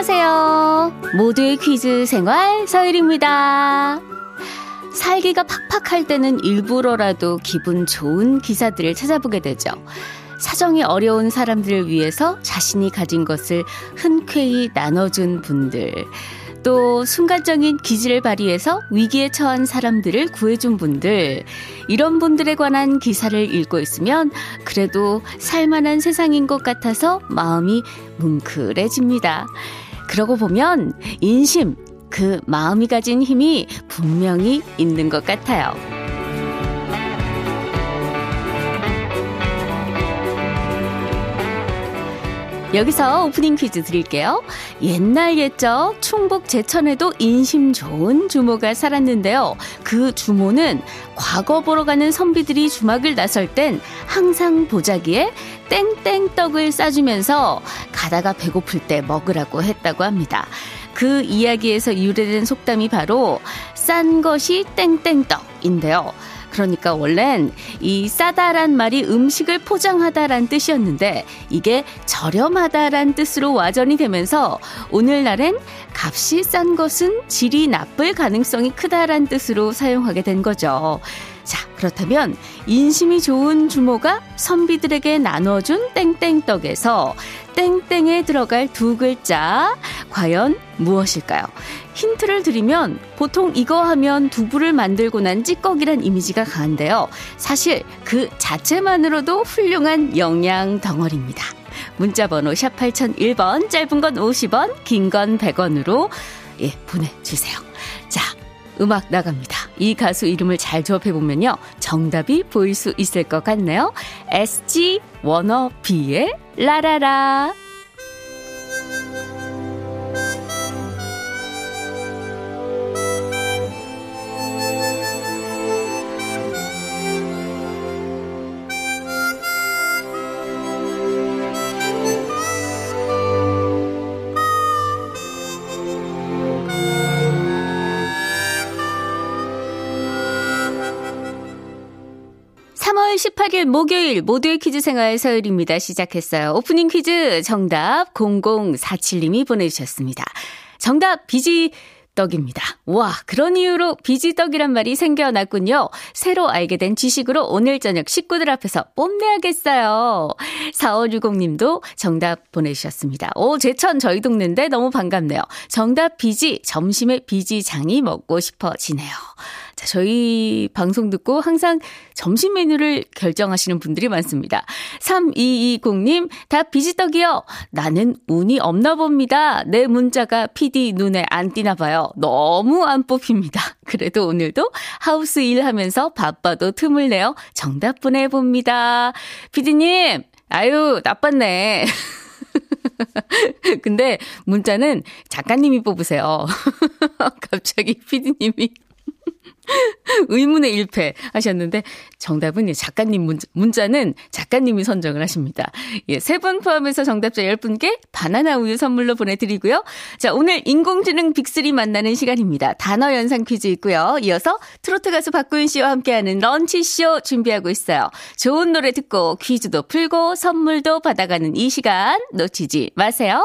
안녕하세요. 모두의 퀴즈 생활 서일입니다. 살기가 팍팍할 때는 일부러라도 기분 좋은 기사들을 찾아보게 되죠. 사정이 어려운 사람들을 위해서 자신이 가진 것을 흔쾌히 나눠준 분들. 또 순간적인 기질을 발휘해서 위기에 처한 사람들을 구해준 분들, 이런 분들에 관한 기사를 읽고 있으면 그래도 살만한 세상인 것 같아서 마음이 뭉클해집니다. 그러고 보면 인심, 그 마음이 가진 힘이 분명히 있는 것 같아요. 여기서 오프닝 퀴즈 드릴게요. 옛날 옛적 충북 제천에도 인심 좋은 주모가 살았는데요. 그 주모는 과거 보러 가는 선비들이 주막을 나설 땐 항상 보자기에 땡땡떡을 싸주면서 가다가 배고플 때 먹으라고 했다고 합니다. 그 이야기에서 유래된 속담이 바로 싼 것이 땡땡떡인데요. 그러니까 원래는 이 싸다란 말이 음식을 포장하다란 뜻이었는데 이게 저렴하다란 뜻으로 와전이 되면서 오늘날엔 값이 싼 것은 질이 나쁠 가능성이 크다란 뜻으로 사용하게 된 거죠. 자, 그렇다면 인심이 좋은 주모가 선비들에게 나눠준 땡땡떡에서 땡땡에 들어갈 두 글자 과연 무엇일까요? 힌트를 드리면 보통 이거 하면 두부를 만들고 난 찌꺼기란 이미지가 강한데요. 사실 그 자체만으로도 훌륭한 영양 덩어리입니다. 문자 번호 샵 8001번, 짧은 건 50원, 긴 건 100원으로 예, 보내주세요. 자, 음악 나갑니다. 이 가수 이름을 잘 조합해 보면요. 정답이 보일 수 있을 것 같네요. SG 워너비의 라라라. 18일 목요일 모두의 퀴즈 생활 서열입니다. 시작했어요. 오프닝 퀴즈 정답 0047님이 보내주셨습니다. 정답 비지 떡입니다. 와, 그런 이유로 비지떡이란 말이 생겨났군요. 새로 알게 된 지식으로 오늘 저녁 식구들 앞에서 뽐내야겠어요. 4560님도 정답 보내주셨습니다. 오, 제천 저희 동네인데 너무 반갑네요. 정답 비지, 점심에 비지장이 먹고 싶어지네요. 자, 저희 방송 듣고 항상 점심 메뉴를 결정하시는 분들이 많습니다. 3220님, 다 비지떡이요. 나는 운이 없나 봅니다. 내 문자가 PD 눈에 안 띄나 봐요. 너무 안 뽑힙니다. 그래도 오늘도 하우스 일 하면서 바빠도 틈을 내어 정답 보내봅니다. PD님, 아유, 나빴네. 근데 문자는 작가님이 뽑으세요. 갑자기 PD님이 의문의 일패 하셨는데 정답은 작가님 문자, 문자는 작가님이 선정을 하십니다. 예, 세 분 포함해서 정답자 10분께 바나나 우유 선물로 보내드리고요. 자, 오늘 인공지능 빅3 만나는 시간입니다. 단어 연상 퀴즈 있고요. 이어서 트로트 가수 박구윤 씨와 함께하는 런치쇼 준비하고 있어요. 좋은 노래 듣고 퀴즈도 풀고 선물도 받아가는 이 시간 놓치지 마세요.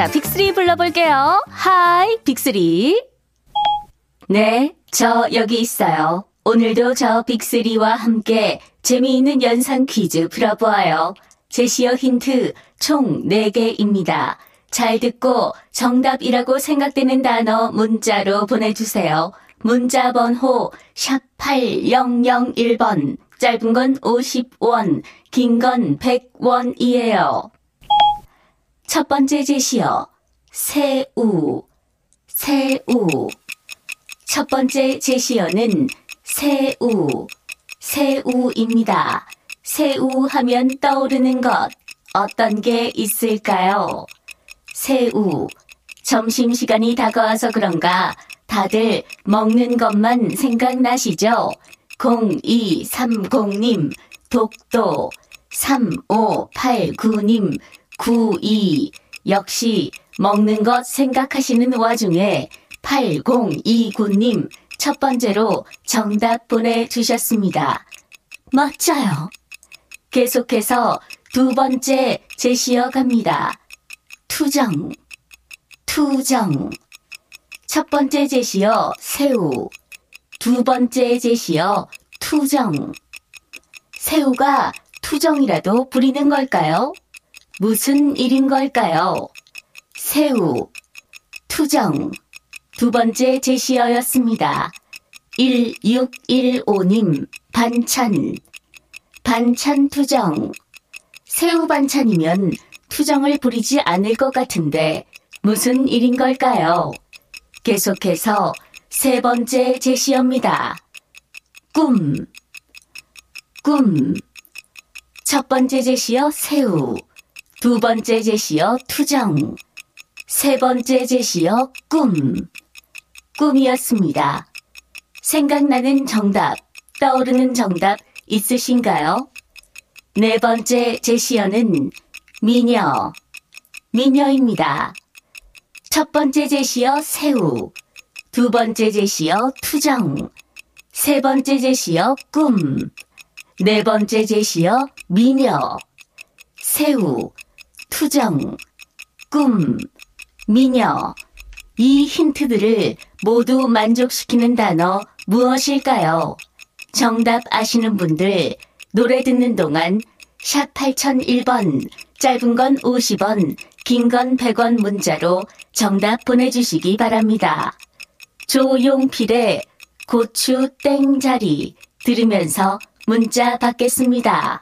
자, 빅3 불러볼게요. 하이, 빅3. 네, 저 여기 있어요. 오늘도 저 빅3와 함께 재미있는 연상 퀴즈 풀어보아요. 제시어 힌트 총 4개입니다. 잘 듣고 정답이라고 생각되는 단어 문자로 보내주세요. 문자 번호 샵 8001번, 짧은 건 50원, 긴 건 100원이에요. 첫 번째 제시어 새우 새우 첫 번째 제시어는 새우 새우입니다. 새우 하면 떠오르는 것 어떤 게 있을까요? 새우. 점심시간이 다가와서 그런가 다들 먹는 것만 생각나시죠? 0230님, 독도, 3589님, 92. 역시 먹는 것 생각하시는 와중에 8029님 첫 번째로 정답 보내주셨습니다. 멋져요. 계속해서 두 번째 제시어 갑니다. 투정, 투정. 첫 번째 제시어 새우, 두 번째 제시어 투정. 새우가 투정이라도 부리는 걸까요? 무슨 일인 걸까요? 새우, 투정. 두 번째 제시어였습니다. 1615님, 반찬. 반찬 투정. 새우 반찬이면 투정을 부리지 않을 것 같은데 무슨 일인 걸까요? 계속해서 세 번째 제시어입니다. 꿈. 꿈. 첫 번째 제시어 새우. 두 번째 제시어 투정. 세 번째 제시어 꿈. 꿈이었습니다. 생각나는 정답, 떠오르는 정답 있으신가요? 네 번째 제시어는 미녀. 미녀입니다. 첫 번째 제시어 새우. 두 번째 제시어 투정. 세 번째 제시어 꿈. 네 번째 제시어 미녀. 새우. 투정. 꿈. 미녀. 이 힌트들을 모두 만족시키는 단어 무엇일까요? 정답 아시는 분들 노래 듣는 동안 샵 8001번 짧은 건 50원 긴 건 100원 문자로 정답 보내주시기 바랍니다. 조용필의 고추 땡자리 들으면서 문자 받겠습니다.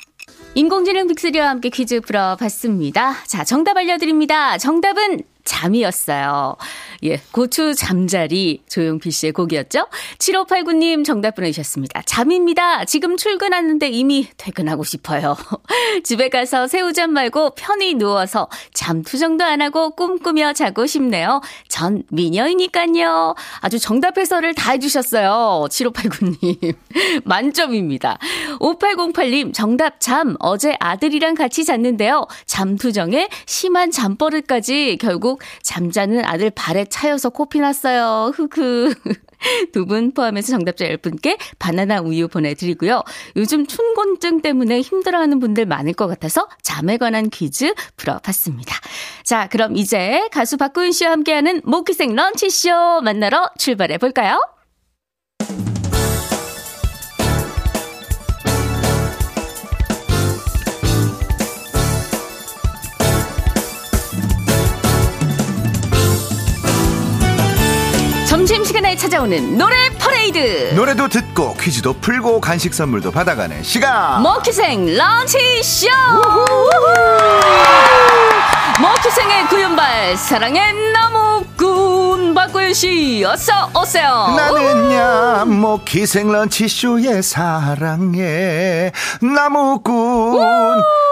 인공지능 빅스리와 함께 퀴즈 풀어봤습니다. 자, 정답 알려드립니다. 정답은 잠이었어요. 예, 고추 잠자리 조용필 씨의 곡이었죠. 7589님 정답 보내주셨습니다. 잠입니다. 지금 출근하는데 이미 퇴근하고 싶어요. 집에 가서 새우잠 말고 편히 누워서 잠투정도 안 하고 꿈꾸며 자고 싶네요. 전 미녀이니까요. 아주 정답 해설을 다 해주셨어요. 7589님. 만점입니다. 5808님 정답 잠. 어제 아들이랑 같이 잤는데요. 잠투정에 심한 잠버릇까지 결국 잠자는 아들 발에 차여서 코피 났어요. 흐흐. 두 분 포함해서 정답자 10분께 바나나 우유 보내드리고요. 요즘 춘곤증 때문에 힘들어하는 분들 많을 것 같아서 잠에 관한 퀴즈 풀어봤습니다. 자, 그럼 이제 가수 박구윤 씨와 함께하는 모키생 런치쇼 만나러 출발해 볼까요? 점심시간에 찾아오는 노래 퍼레이드. 노래도 듣고 퀴즈도 풀고 간식 선물도 받아가는 시간. 먹기생 런치쇼! 먹기생의 구윤발 사랑의 나무꾼 박구윤 씨 어서 오세요 나는야 뭐 기생 런치쇼의 사랑의 나무꾼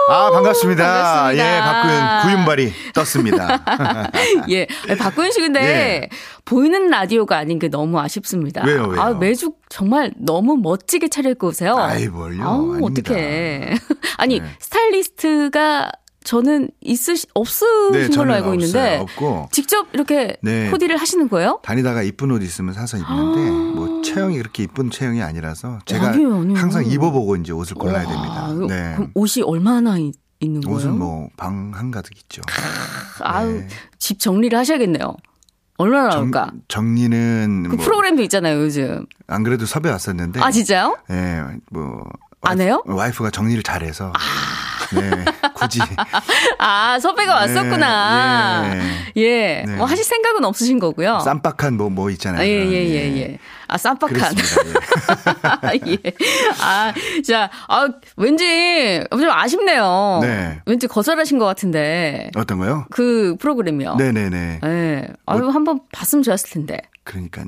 아 반갑습니다. 반갑습니다. 예 박구윤 구윤발이 떴습니다. 예 박구윤 씨 근데 예. 보이는 라디오가 아닌 게 너무 아쉽습니다 왜요, 왜요? 아, 매주 정말 너무 멋지게 차려입고 오세요 아이, 뭘요? 아우. 어떡해 아니 네. 스타일리스트가 저는 있으시 없으신 네, 걸로 알고 있는데. 없고 직접 이렇게 네. 코디를 하시는 거예요? 다니다가 이쁜 옷 있으면 사서 입는데 뭐 체형이 그렇게 이쁜 체형이 아니라서 제가 아니에요, 아니에요. 항상 입어보고 이제 옷을 골라야 됩니다. 와, 네. 그럼 옷이 얼마나 있, 는 거예요? 옷은 뭐 방 한가득 있죠. 네. 집 정리를 하셔야겠네요. 얼마나 나올까? 정, 리는 그 뭐, 프로그램도 있잖아요 요즘. 안 그래도 섭외 왔었는데. 아 진짜요? 예, 뭐. 안 와이프- 해요? 와이프가 정리를 잘해서. 네, 굳이. 아 섭외가 왔었구나. 예, 예, 네. 뭐 하실 생각은 없으신 거고요. 쌈박한 뭐, 뭐 있잖아요. 아, 예, 예, 예, 예. 아, 쌈박한. 예. 예. 아, 자, 아, 왠지 좀 아쉽네요. 네. 왠지 거절하신 것 같은데. 어떤 거요? 그 프로그램이요. 네네네. 예. 아유, 한번 봤으면 좋았을 텐데. 그러니까요.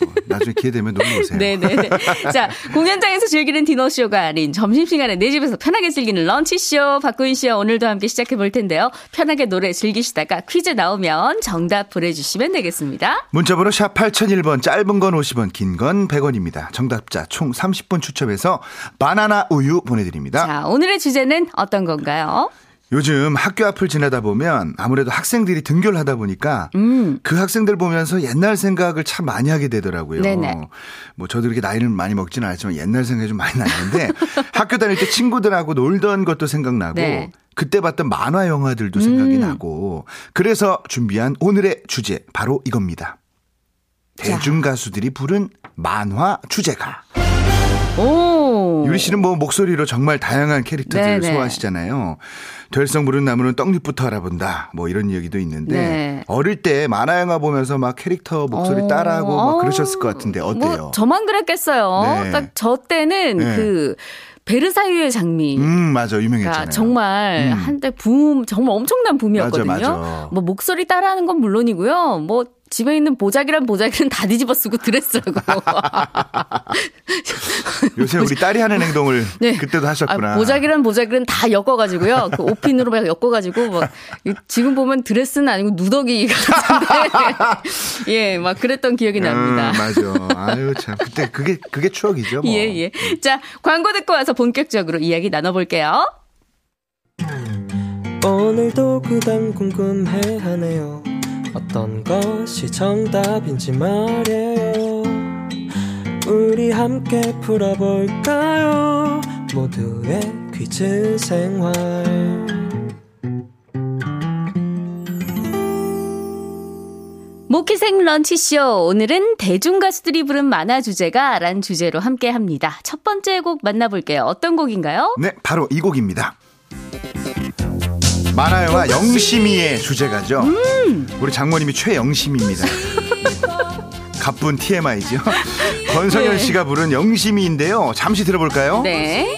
뭐 나중에 기회 되면 놀러 오세요. 네네. 자, 공연장에서 즐기는 디너쇼가 아닌 점심시간에 내 집에서 편하게 즐기는 런치쇼. 박구인 씨와 오늘도 함께 시작해 볼 텐데요. 편하게 노래 즐기시다가 퀴즈 나오면 정답 보내주시면 되겠습니다. 문자번호 샵 8001번 짧은 건 50원 긴 건 100원입니다. 정답자 총 30분 추첨해서 바나나 우유 보내드립니다. 자, 오늘의 주제는 어떤 건가요? 요즘 학교 앞을 지나다 보면 아무래도 학생들이 등교를 하다 보니까 그 학생들 보면서 옛날 생각을 참 많이 하게 되더라고요. 네네. 뭐 저도 그렇게 나이는 많이 먹지는 않았지만 옛날 생각이 좀 많이 나는데 학교 다닐 때 친구들하고 놀던 것도 생각나고 네. 음. 그때 봤던 만화 영화들도 생각이 나고 그래서 준비한 오늘의 주제 바로 이겁니다. 대중 가수들이 부른 만화 주제가. 오. 유리 씨는 뭐 목소리로 정말 다양한 캐릭터들 네네. 소화하시잖아요. 될성 부른 나무는 떡잎부터 알아본다. 뭐 이런 이야기도 있는데 네. 어릴 때 만화 영화 보면서 막 캐릭터 목소리 어, 따라하고 막 어. 그러셨을 것 같은데 어때요? 뭐 저만 그랬겠어요. 네. 딱저 때는 네. 그 베르사유의 장미. 음 맞아 유명했잖아요. 그러니까 정말 음. 한때 붐 정말 엄청난 붐이었거든요. 맞아, 맞아. 뭐 목소리 따라하는 건 물론이고요. 뭐 집에 있는 보자기란 보자기는 다 뒤집어 쓰고 드레스라고. 요새 우리 딸이 하는 행동을 네. 그때도 하셨구나. 아, 보자기란 보자기는 다 엮어가지고요. 그 오핀으로 막 엮어가지고 막 지금 보면 드레스는 아니고 누더기 같은데 예, 막 그랬던 기억이 납니다. 음, 맞아. 아유 참 그때 그게 그게 추억이죠. 뭐. 예, 예. 자, 광고 듣고 와서 본격적으로 이야기 나눠볼게요. 오늘도 그단 궁금해하네요 어떤 것이 정답인지 말이에요 우리 함께 풀어볼까요 모두의 퀴즈 생활 모키생 런치쇼. 오늘은 대중 가수들이 부른 만화 주제가 란 주제로 함께 합니다. 첫 번째 곡 만나볼게요. 어떤 곡인가요? 네, 바로 이 곡입니다. 만화 영화 영심이의 주제가죠. 음. 우리 장모님이 최영심입니다. 가쁜 TMI죠. 권성현 네. 씨가 부른 영심이인데요. 잠시 들어볼까요? 네.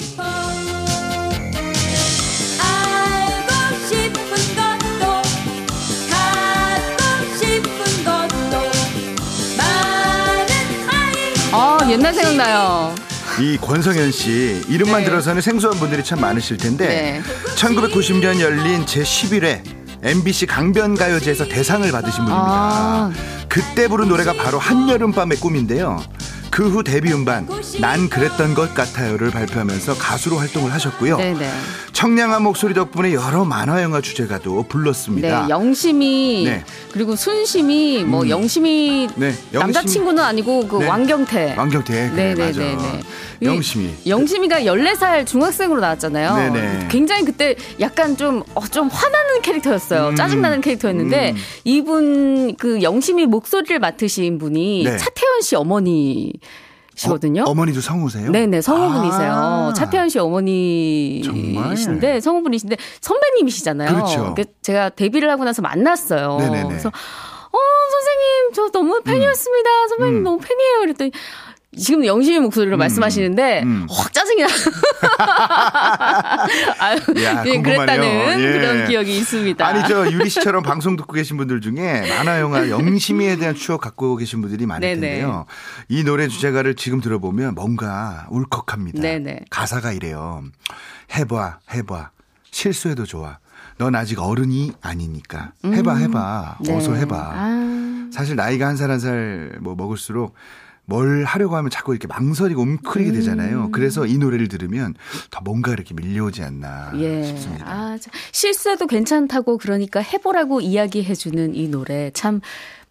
아, 옛날 생각나요. 이 권성현 씨 이름만 네. 들어서는 생소한 분들이 참 많으실 텐데 네. 1990년 열린 제11회 MBC 강변가요제에서 대상을 받으신 분입니다. 아. 그때 부른 노래가 바로 한여름밤의 꿈인데요. 그 후 데뷔 음반 난 그랬던 것 같아요를 발표하면서 가수로 활동을 하셨고요. 네네. 청량한 목소리 덕분에 여러 만화 영화 주제가도 불렀습니다. 네, 영심이 네. 그리고 순심이 뭐 음. 영심이 네, 영심- 남자친구는 아니고 그 네. 왕경태. 왕경태 그래, 맞아. 네네네네. 영심이. 영심이가 14살 중학생으로 나왔잖아요. 네네. 굉장히 그때 약간 좀, 어, 좀 화나는 캐릭터였어요. 음. 짜증나는 캐릭터였는데, 음. 이분, 그 영심이 목소리를 맡으신 분이 네. 차태현 씨 어머니 시거든요. 어, 머니도 성우세요? 네네, 성우분이세요. 아. 차태현 씨 어머니이신데, 성우분이신데, 선배님이시잖아요. 그렇죠. 그 제가 데뷔를 하고 나서 만났어요. 네네네. 그래서, 어, 선생님, 저 너무 팬이었습니다. 선배님 음. 너무 팬이에요. 그랬더니, 지금 영심이 목소리로 말씀하시는데, 음. 확 짜증이 나. 아유, 야, 예. 그랬다는 예. 그런 기억이 있습니다. 아니 저 유리 씨처럼 방송 듣고 계신 분들 중에 만화 영화 영심이에 대한 추억 갖고 계신 분들이 많을 네네. 텐데요. 이 노래 주제가를 지금 들어보면 뭔가 울컥합니다. 네네. 가사가 이래요. 해봐 해봐 실수해도 좋아. 넌 아직 어른이 아니니까 해봐 해봐 네. 어서 해봐. 아, 사실 나이가 한 살 한 살 뭐 먹을수록 뭘 하려고 하면 자꾸 이렇게 망설이고 움크리게 되잖아요. 음. 그래서 이 노래를 들으면 더 뭔가 이렇게 밀려오지 않나 예. 싶습니다. 아, 참, 실수해도 괜찮다고 그러니까 해보라고 이야기해주는 이 노래 참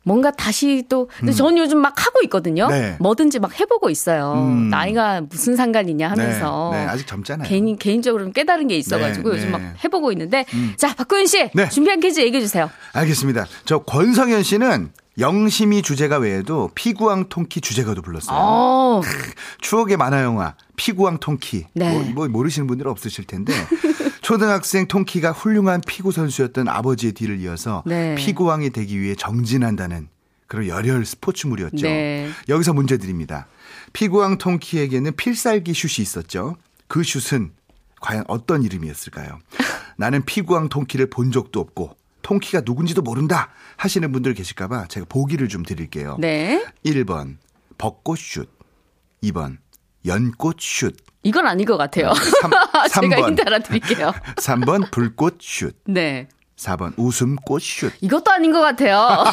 뭔가 다시 또, 근데 전 요즘 막 하고 있거든요. 음. 네. 뭐든지 막 해보고 있어요. 음. 나이가 무슨 상관이냐 하면서. 네, 네, 아직 젊잖아요. 개인, 개인적으로는 깨달은 게 있어가지고 네, 요즘 네. 막 해보고 있는데. 자, 박구윤 씨. 네. 준비한 퀴즈 얘기해 주세요. 알겠습니다. 저 권성현 씨는 영심이 주제가 외에도 피구왕 통키 주제가도 불렀어요. 어, 추억의 만화 영화 피구왕 통키. 네. 뭐, 뭐 모르시는 분들은 없으실 텐데 초등학생 통키가 훌륭한 피구 선수였던 아버지의 뒤를 이어서 네. 피구왕이 되기 위해 정진한다는 그런 열혈 스포츠물이었죠. 네. 여기서 문제 드립니다. 피구왕 통키에게는 필살기 슛이 있었죠. 그 슛은 과연 어떤 이름이었을까요? 나는 피구왕 통키를 본 적도 없고 통키가 누군지도 모른다 하시는 분들 계실까봐 제가 보기를 좀 드릴게요. 네. 1번 벚꽃슛. 2번 연꽃슛. 이건 아닌 것 같아요. 삼- 제가 3번. 힌트 하나 드릴게요. 3번 불꽃슛. 네. 4번 웃음 꽃슛. 이것도 아닌 것 같아요.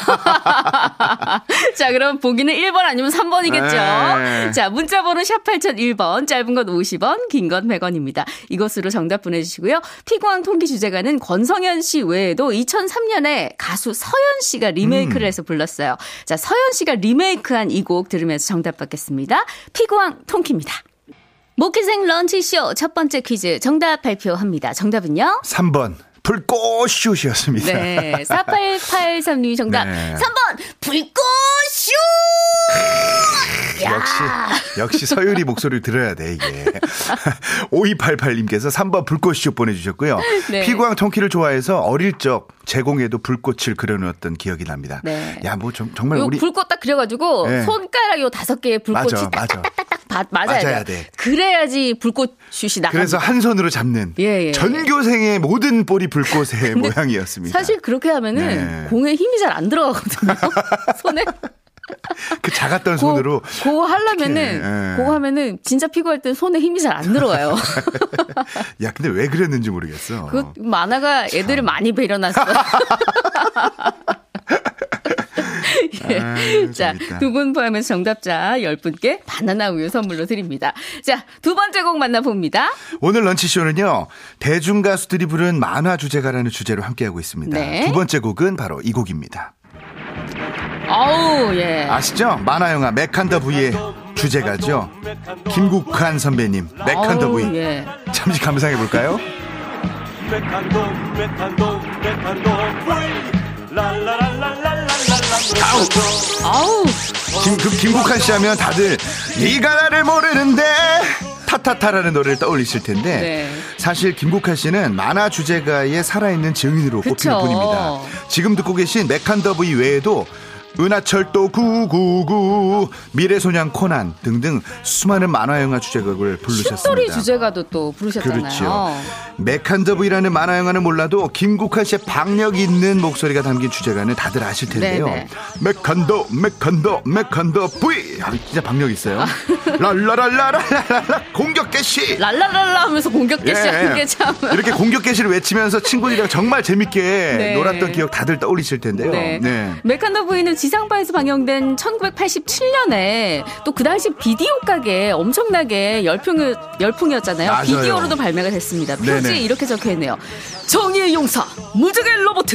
자, 그럼 보기는 1번 아니면 3번이겠죠. 네. 자, 문자 번호 샵 8001번, 짧은 건 50원, 긴 건 100원입니다. 이것으로 정답 보내주시고요. 피구왕 통기 주제가는 권성현 씨 외에도 2003년에 가수 서현 씨가 리메이크를 해서 불렀어요. 자, 서현 씨가 리메이크한 이 곡 들으면서 정답 받겠습니다. 피구왕 통키입니다. 모기생 런치쇼 첫 번째 퀴즈 정답 발표합니다. 정답은요? 3번 불꽃슛이었습니다. 네. 4883님이 정답. 네. 3번, 불꽃쇼! 역시 역시 서유리 목소리를 들어야 돼 이게. 5288님께서 3번 불꽃슛 보내주셨고요. 네. 피구왕 통키를 좋아해서 어릴 적 제공에도 불꽃을 그려놓았던 기억이 납니다. 네. 야 뭐 정말 요 우리 불꽃 딱 그려가지고 네. 손가락 요 다섯 개의 불꽃이 맞아. 딱딱딱딱 바- 맞아야, 맞아야. 돼. 그래야지 불꽃 슛이 나갑니다. 그래서 한 손으로 잡는 예, 예, 전교생의 모든 볼이 불꽃의 모양이었습니다. 사실 그렇게 하면은 네. 공에 힘이 잘 안 들어가거든요. 손에 그 작았던 손으로 그거 하려면은 예. 그거 하면은 진짜 피구할 땐 손에 힘이 잘 안 들어가요. 야 근데 왜 그랬는지 모르겠어. 그 만화가 애들을 많이 배려놨어. 예. 아유, 자. 두 분 포함해서 정답자 10분께 바나나 우유 선물로 드립니다. 자, 두 번째 곡 만나봅니다. 오늘 런치쇼는요, 대중 가수들이 부른 만화 주제가라는 주제로 함께하고 있습니다. 네. 두 번째 곡은 바로 이 곡입니다. 어우, 예. 아시죠? 만화 영화 메칸더 V의 주제가죠. 김국환 선배님, 메칸더 어우, V. 예. 잠시 감상해 볼까요? 메칸더 메칸더 메칸더 브이 랄라랄 랄랄랄랄랄라 아우, 김, 그 김국환 씨 하면 다들 네가 나를 모르는데 타타타라는 노래를 떠올리실 텐데 네. 사실 김국환 씨는 만화 주제가의 살아있는 증인으로 그쵸. 꼽히는 분입니다. 지금 듣고 계신 메칸더브이 외에도 은하철도 999, 미래소년 코난 등등 수많은 만화 영화 주제곡을 부르셨습니다. 슛돌이 주제가도 또 부르셨잖아요. 그렇죠. 메칸더브이라는 만화 영화는 몰라도 김국환 씨의 박력 있는 목소리가 담긴 주제가는 다들 아실 텐데요. 네네. 메칸더, 메칸더, 메칸더 브이. 아, 진짜 박력 있어요. 랄라랄라랄라라 공격 개시. 랄랄랄라 하면서 공격 개시 예, 하는 예. 게 참. 이렇게 공격 개시를 외치면서 친구들이랑 정말 재밌게 네. 놀았던 기억 다들 떠올리실 텐데요. 네. 네. 부인은 지상파에서 방영된 1987년에 또 그 당시 비디오 가게 엄청나게 열풍, 열풍이었잖아요. 맞아요. 비디오로도 발매가 됐습니다. 표지에 네네. 이렇게 적혀 있네요. 정의의 용사, 무적의 로봇,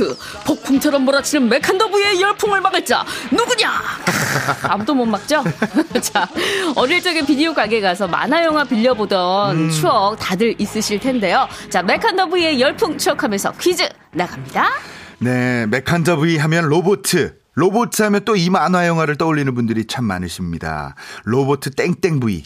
폭풍처럼 몰아치는 메칸더 부의 열풍을 막을 자, 누구냐? 아무도 못 막죠? 자, 어릴 적에 비디오 가게 가서 만화 영화 빌려보던 음. 추억 다들 있으실 텐데요. 자, 메칸더 부의 열풍 추억하면서 퀴즈 나갑니다. 네, 메칸더브이 하면 로보트. 로보트 하면 또 이 만화 영화를 떠올리는 분들이 참 많으십니다. 로보트 땡땡브이.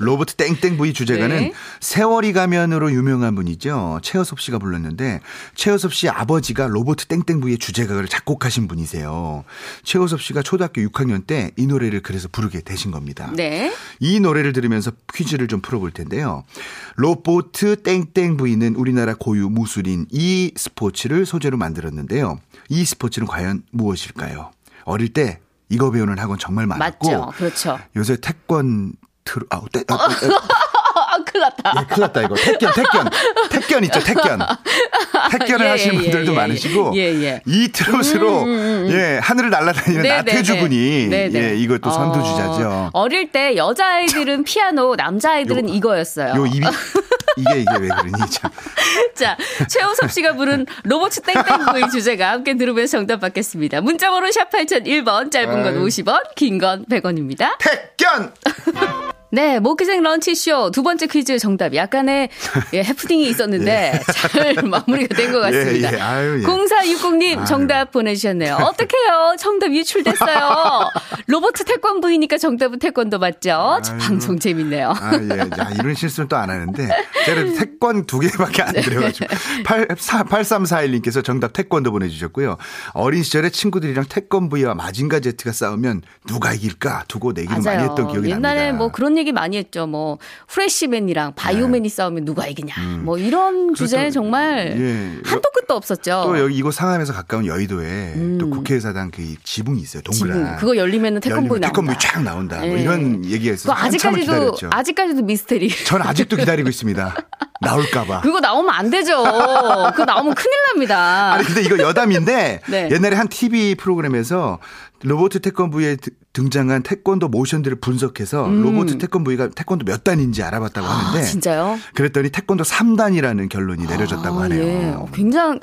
로보트 땡땡브이 주제가는 네. 세월이 가면으로 유명한 분이죠. 최호섭 씨가 불렀는데 최호섭 씨 아버지가 로보트 땡땡브이의 주제가를 작곡하신 분이세요. 최호섭 씨가 초등학교 6학년 때 이 노래를 그래서 부르게 되신 겁니다. 네. 이 노래를 들으면서 퀴즈를 좀 풀어볼 텐데요. 로보트 땡땡브이는 우리나라 고유 무술인 이 스포츠를 소재로 만들었는데요. 이 스포츠는 과연 무엇일까요? 어릴 때 이거 배우는 학원 정말 많았고 맞죠. 그렇죠. 요새 태권 트로 아, 태, 아, 아, 아, 큰일 났다. 예, 큰일 났다 이거 태견 태견 태견 있죠 태견 태견을 예, 하시는 예, 분들도 예, 많으시고 예, 예. 이 트롯으로 예 하늘을 날아다니는 네, 나태주 네, 분이 네, 네. 예 이것도 선두주자죠. 어, 어릴 때 여자아이들은 피아노, 남자아이들은 요- 이거였어요. 요 입이 이게 이게 왜 그러니 참. 자, 최호섭 씨가 부른 로봇 땡땡구의 주제가 함께 들으면서 정답 받겠습니다. 문자번호 샵 8001번, 짧은 건 아유. 50원, 긴 건 100원입니다. 태견 네, 모기생 런치쇼 두 번째 퀴즈 정답. 약간의 예, 해프닝이 있었는데 잘 마무리가 된 것 같습니다. 예, 예. 아유, 예. 0460님 아유. 정답 보내주셨네요. 어떡해요? 정답 유출됐어요. 로봇 태권부이니까 정답은 태권도 맞죠? 저 아유. 방송 재밌네요. 아, 예. 야, 이런 실수는 또 안 하는데. 제가 태권 두 개밖에 안 드려가지고. 8, 8341님께서 정답 태권도 보내주셨고요. 어린 시절에 친구들이랑 태권부와 마징가 제트가 싸우면 누가 이길까 두고 내기를 많이 했던 기억이 옛날에 납니다. 뭐 그런 얘기 많이 했죠. 뭐 프레시맨이랑 바이오맨이 싸우면 누가 이기냐. 뭐 이런 주제 정말 예. 한도 끝도 없었죠. 또 여기 이곳 상암에서 가까운 여의도에 음. 또 국회의사당 그 지붕이 있어요. 동그란. 지금 그거 열리면은 열리면 나온다. 태권부 쫙 나온다. 뭐 예. 이런 얘기가 한참을 아직까지도. 아직까지도 미스테리. 전 아직도 기다리고 있습니다. 나올까봐. 그거 나오면 안 되죠. 그거 나오면 큰일 납니다. 아니 근데 이거 여담인데 네. 옛날에 한 TV 프로그램에서 태권부에 드- 등장한 태권도 모션들을 분석해서 로봇 태권부가 태권도 몇 단인지 알아봤다고 하는데 음. 아, 진짜요? 그랬더니 태권도 3단이라는 결론이 내려졌다고 아, 하네요. 예. 어, 굉장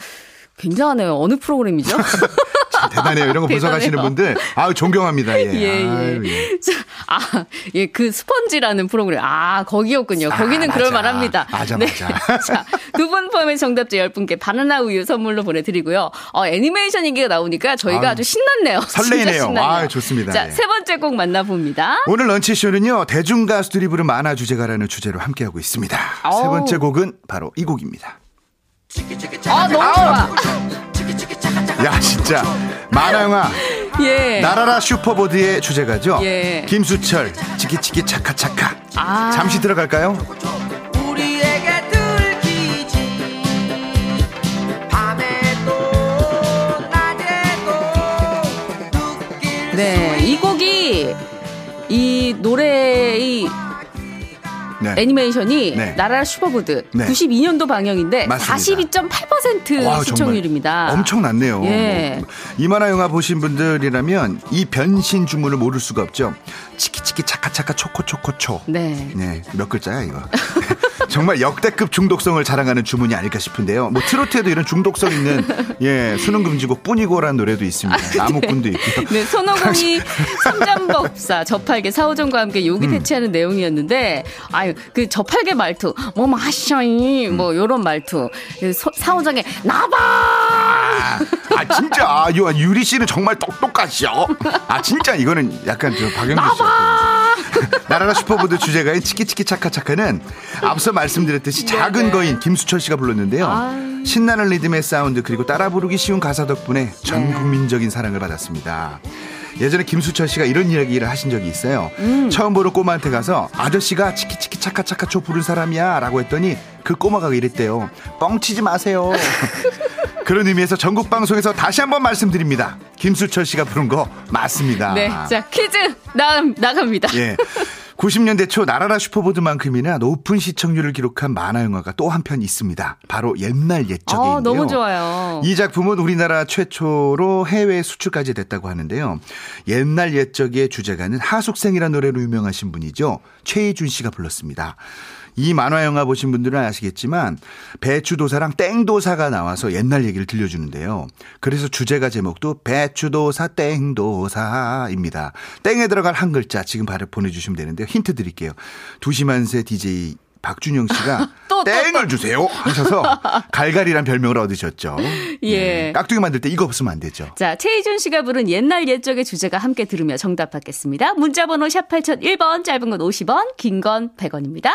굉장하네요. 어느 프로그램이죠? 참 대단해요. 이런 거 분석하시는. 분들 아유 존경합니다. 예. 예, 예. 아유, 예. 자, 아, 예, 그 스펀지라는 프로그램. 아, 거기였군요. 아, 거기는 맞아. 그럴 만합니다. 맞아, 네. 맞아. 자, 두 분 포함해 정답자 10분께 바나나 우유 선물로 보내드리고요. 어, 애니메이션 얘기가 나오니까 저희가 아유, 아주 신났네요. 진짜 설레이네요. 신나네요. 아유, 좋습니다. 자, 예. 세 번째 곡 만나봅니다. 오늘 런치쇼는요 대중 가수들이 부른 만화 주제가라는 주제로 함께하고 있습니다. 세 어우. 번째 곡은 바로 이 곡입니다. 아, 너무 좋아. 야 진짜 만화 영화 예. 나라라 슈퍼보드의 주제가죠. 예. 김수철 치키치키 차카차카. 아. 잠시 들어갈까요? 우리에게 들키지 밤에도 낮에도 느낄 네, 이 곡이 이 노래의 네. 애니메이션이 네. 날아라 슈퍼보드 네. 92년도 방영인데 맞습니다. 42.8% 와, 시청률입니다. 엄청났네요. 예. 뭐, 이 만화 영화 보신 분들이라면 이 변신 주문을 모를 수가 없죠. 치키치키 차카차카 초코초코초. 네. 네, 몇 글자야 이거. 정말 역대급 중독성을 자랑하는 주문이 아닐까 싶은데요. 뭐 트로트에도 이런 중독성 있는 예 수능 금지곡 뿐이고라는 노래도 있습니다. 나무꾼도 있고요. 네, 손오공이 삼장법사 저팔계 사오정과 함께 음. 요괴 퇴치하는 내용이었는데 아유 그 저팔계 말투 뭐 마셔이 뭐 요런 말투 그 소- 사오정의 나봐 아, 아, 진짜 아, 유- 유리 씨는 정말 똑똑하시오. 아 진짜 이거는 약간 저 박영규 씨. 날아라 슈퍼보드 주제가인 치키치키 차카차카는 앞서 말씀드렸듯이 작은 거인 김수철 씨가 불렀는데요. 아유. 신나는 리듬의 사운드 그리고 따라 부르기 쉬운 가사 덕분에 전 네. 국민적인 사랑을 받았습니다. 예전에 김수철 씨가 이런 이야기를 하신 적이 있어요. 음. 처음 보는 꼬마한테 가서 아저씨가 치키치키 차카차카 초 부른 사람이야 라고 했더니 그 꼬마가 이랬대요. 뻥치지 마세요. 그런 의미에서 전국 방송에서 다시 한번 말씀드립니다. 김수철 씨가 부른 거 맞습니다. 네, 자 퀴즈 나 나갑니다. 예. 90년대 초 나라라 슈퍼보드만큼이나 높은 시청률을 기록한 만화 영화가 또 한 편 있습니다. 바로 옛날 옛적인데요. 아, 너무 좋아요. 이 작품은 우리나라 최초로 해외 수출까지 됐다고 하는데요. 옛날 옛적의 주제가는 하숙생이라는 노래로 유명하신 분이죠. 최희준 씨가 불렀습니다. 이 만화 영화 보신 분들은 아시겠지만 배추도사랑 땡도사가 나와서 옛날 얘기를 들려주는데요. 그래서 주제가 제목도 배추도사 땡도사입니다. 땡에 들어갈 한 글자 지금 바로 보내주시면 되는데요. 힌트 드릴게요. 두시만세 DJ 박준영 씨가 또, 또, 땡을 주세요 하셔서 갈갈이란 별명을 얻으셨죠. 예. 깍두기 만들 때 이거 없으면 안 되죠. 자, 최희준 씨가 부른 옛날 옛적의 주제가 함께 들으며 정답 받겠습니다. 문자 번호 샵 8001번, 짧은 건 50원, 긴 건 100원입니다.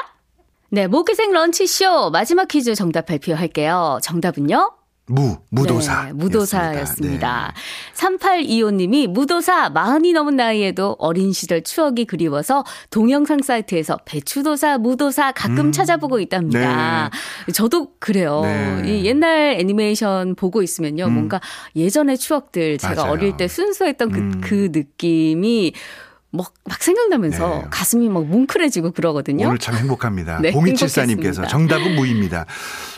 네, 모기생 런치쇼 마지막 퀴즈 정답 발표할게요. 정답은요? 무, 무도사. 네, 무도사였습니다. 3825님이 무도사 마흔이 넘은 나이에도 어린 시절 추억이 그리워서 동영상 사이트에서 배추도사, 무도사 가끔 찾아보고 있답니다. 저도 그래요. 네. 이 옛날 애니메이션 보고 있으면요. 뭔가 예전의 추억들 제가 맞아요. 어릴 때 순수했던 그, 음. 그 느낌이 막, 막 생각나면서 네. 가슴이 막 뭉클해지고 그러거든요. 오늘 참 행복합니다. 네, 0274님께서 행복했습니다. 정답은 무입니다.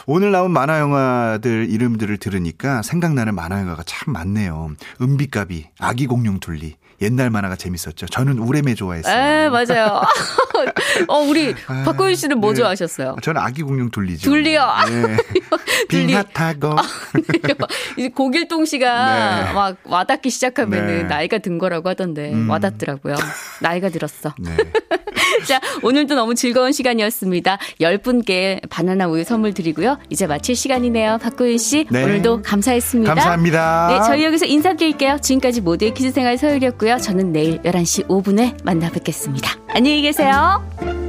오늘 나온 만화 영화들 이름들을 들으니까 생각나는 만화 영화가 참 많네요. 은비까비, 아기 공룡 둘리. 옛날 만화가 재밌었죠. 저는 우레메 좋아했어요. 에, 맞아요. 어, 우리 박고윤 씨는 뭐 네. 좋아하셨어요? 저는 아기 공룡 둘리죠. 둘리요? 아, 예. 둘리. 빙하 타고. 이제 고길동 씨가 네. 막 와닿기 시작하면은 네. 나이가 든 거라고 하던데 음. 와닿더라고요. 나이가 들었어. 네. 자, 오늘도 너무 즐거운 시간이었습니다. 10분께 바나나 우유 선물 드리고요. 이제 마칠 시간이네요. 박고윤 씨. 네. 오늘도 감사했습니다. 감사합니다. 네, 저희 여기서 인사드릴게요. 지금까지 모두의 퀴즈 생활 서율이었고요. 저는 내일 11시 5분에 만나 뵙겠습니다. 안녕히 계세요.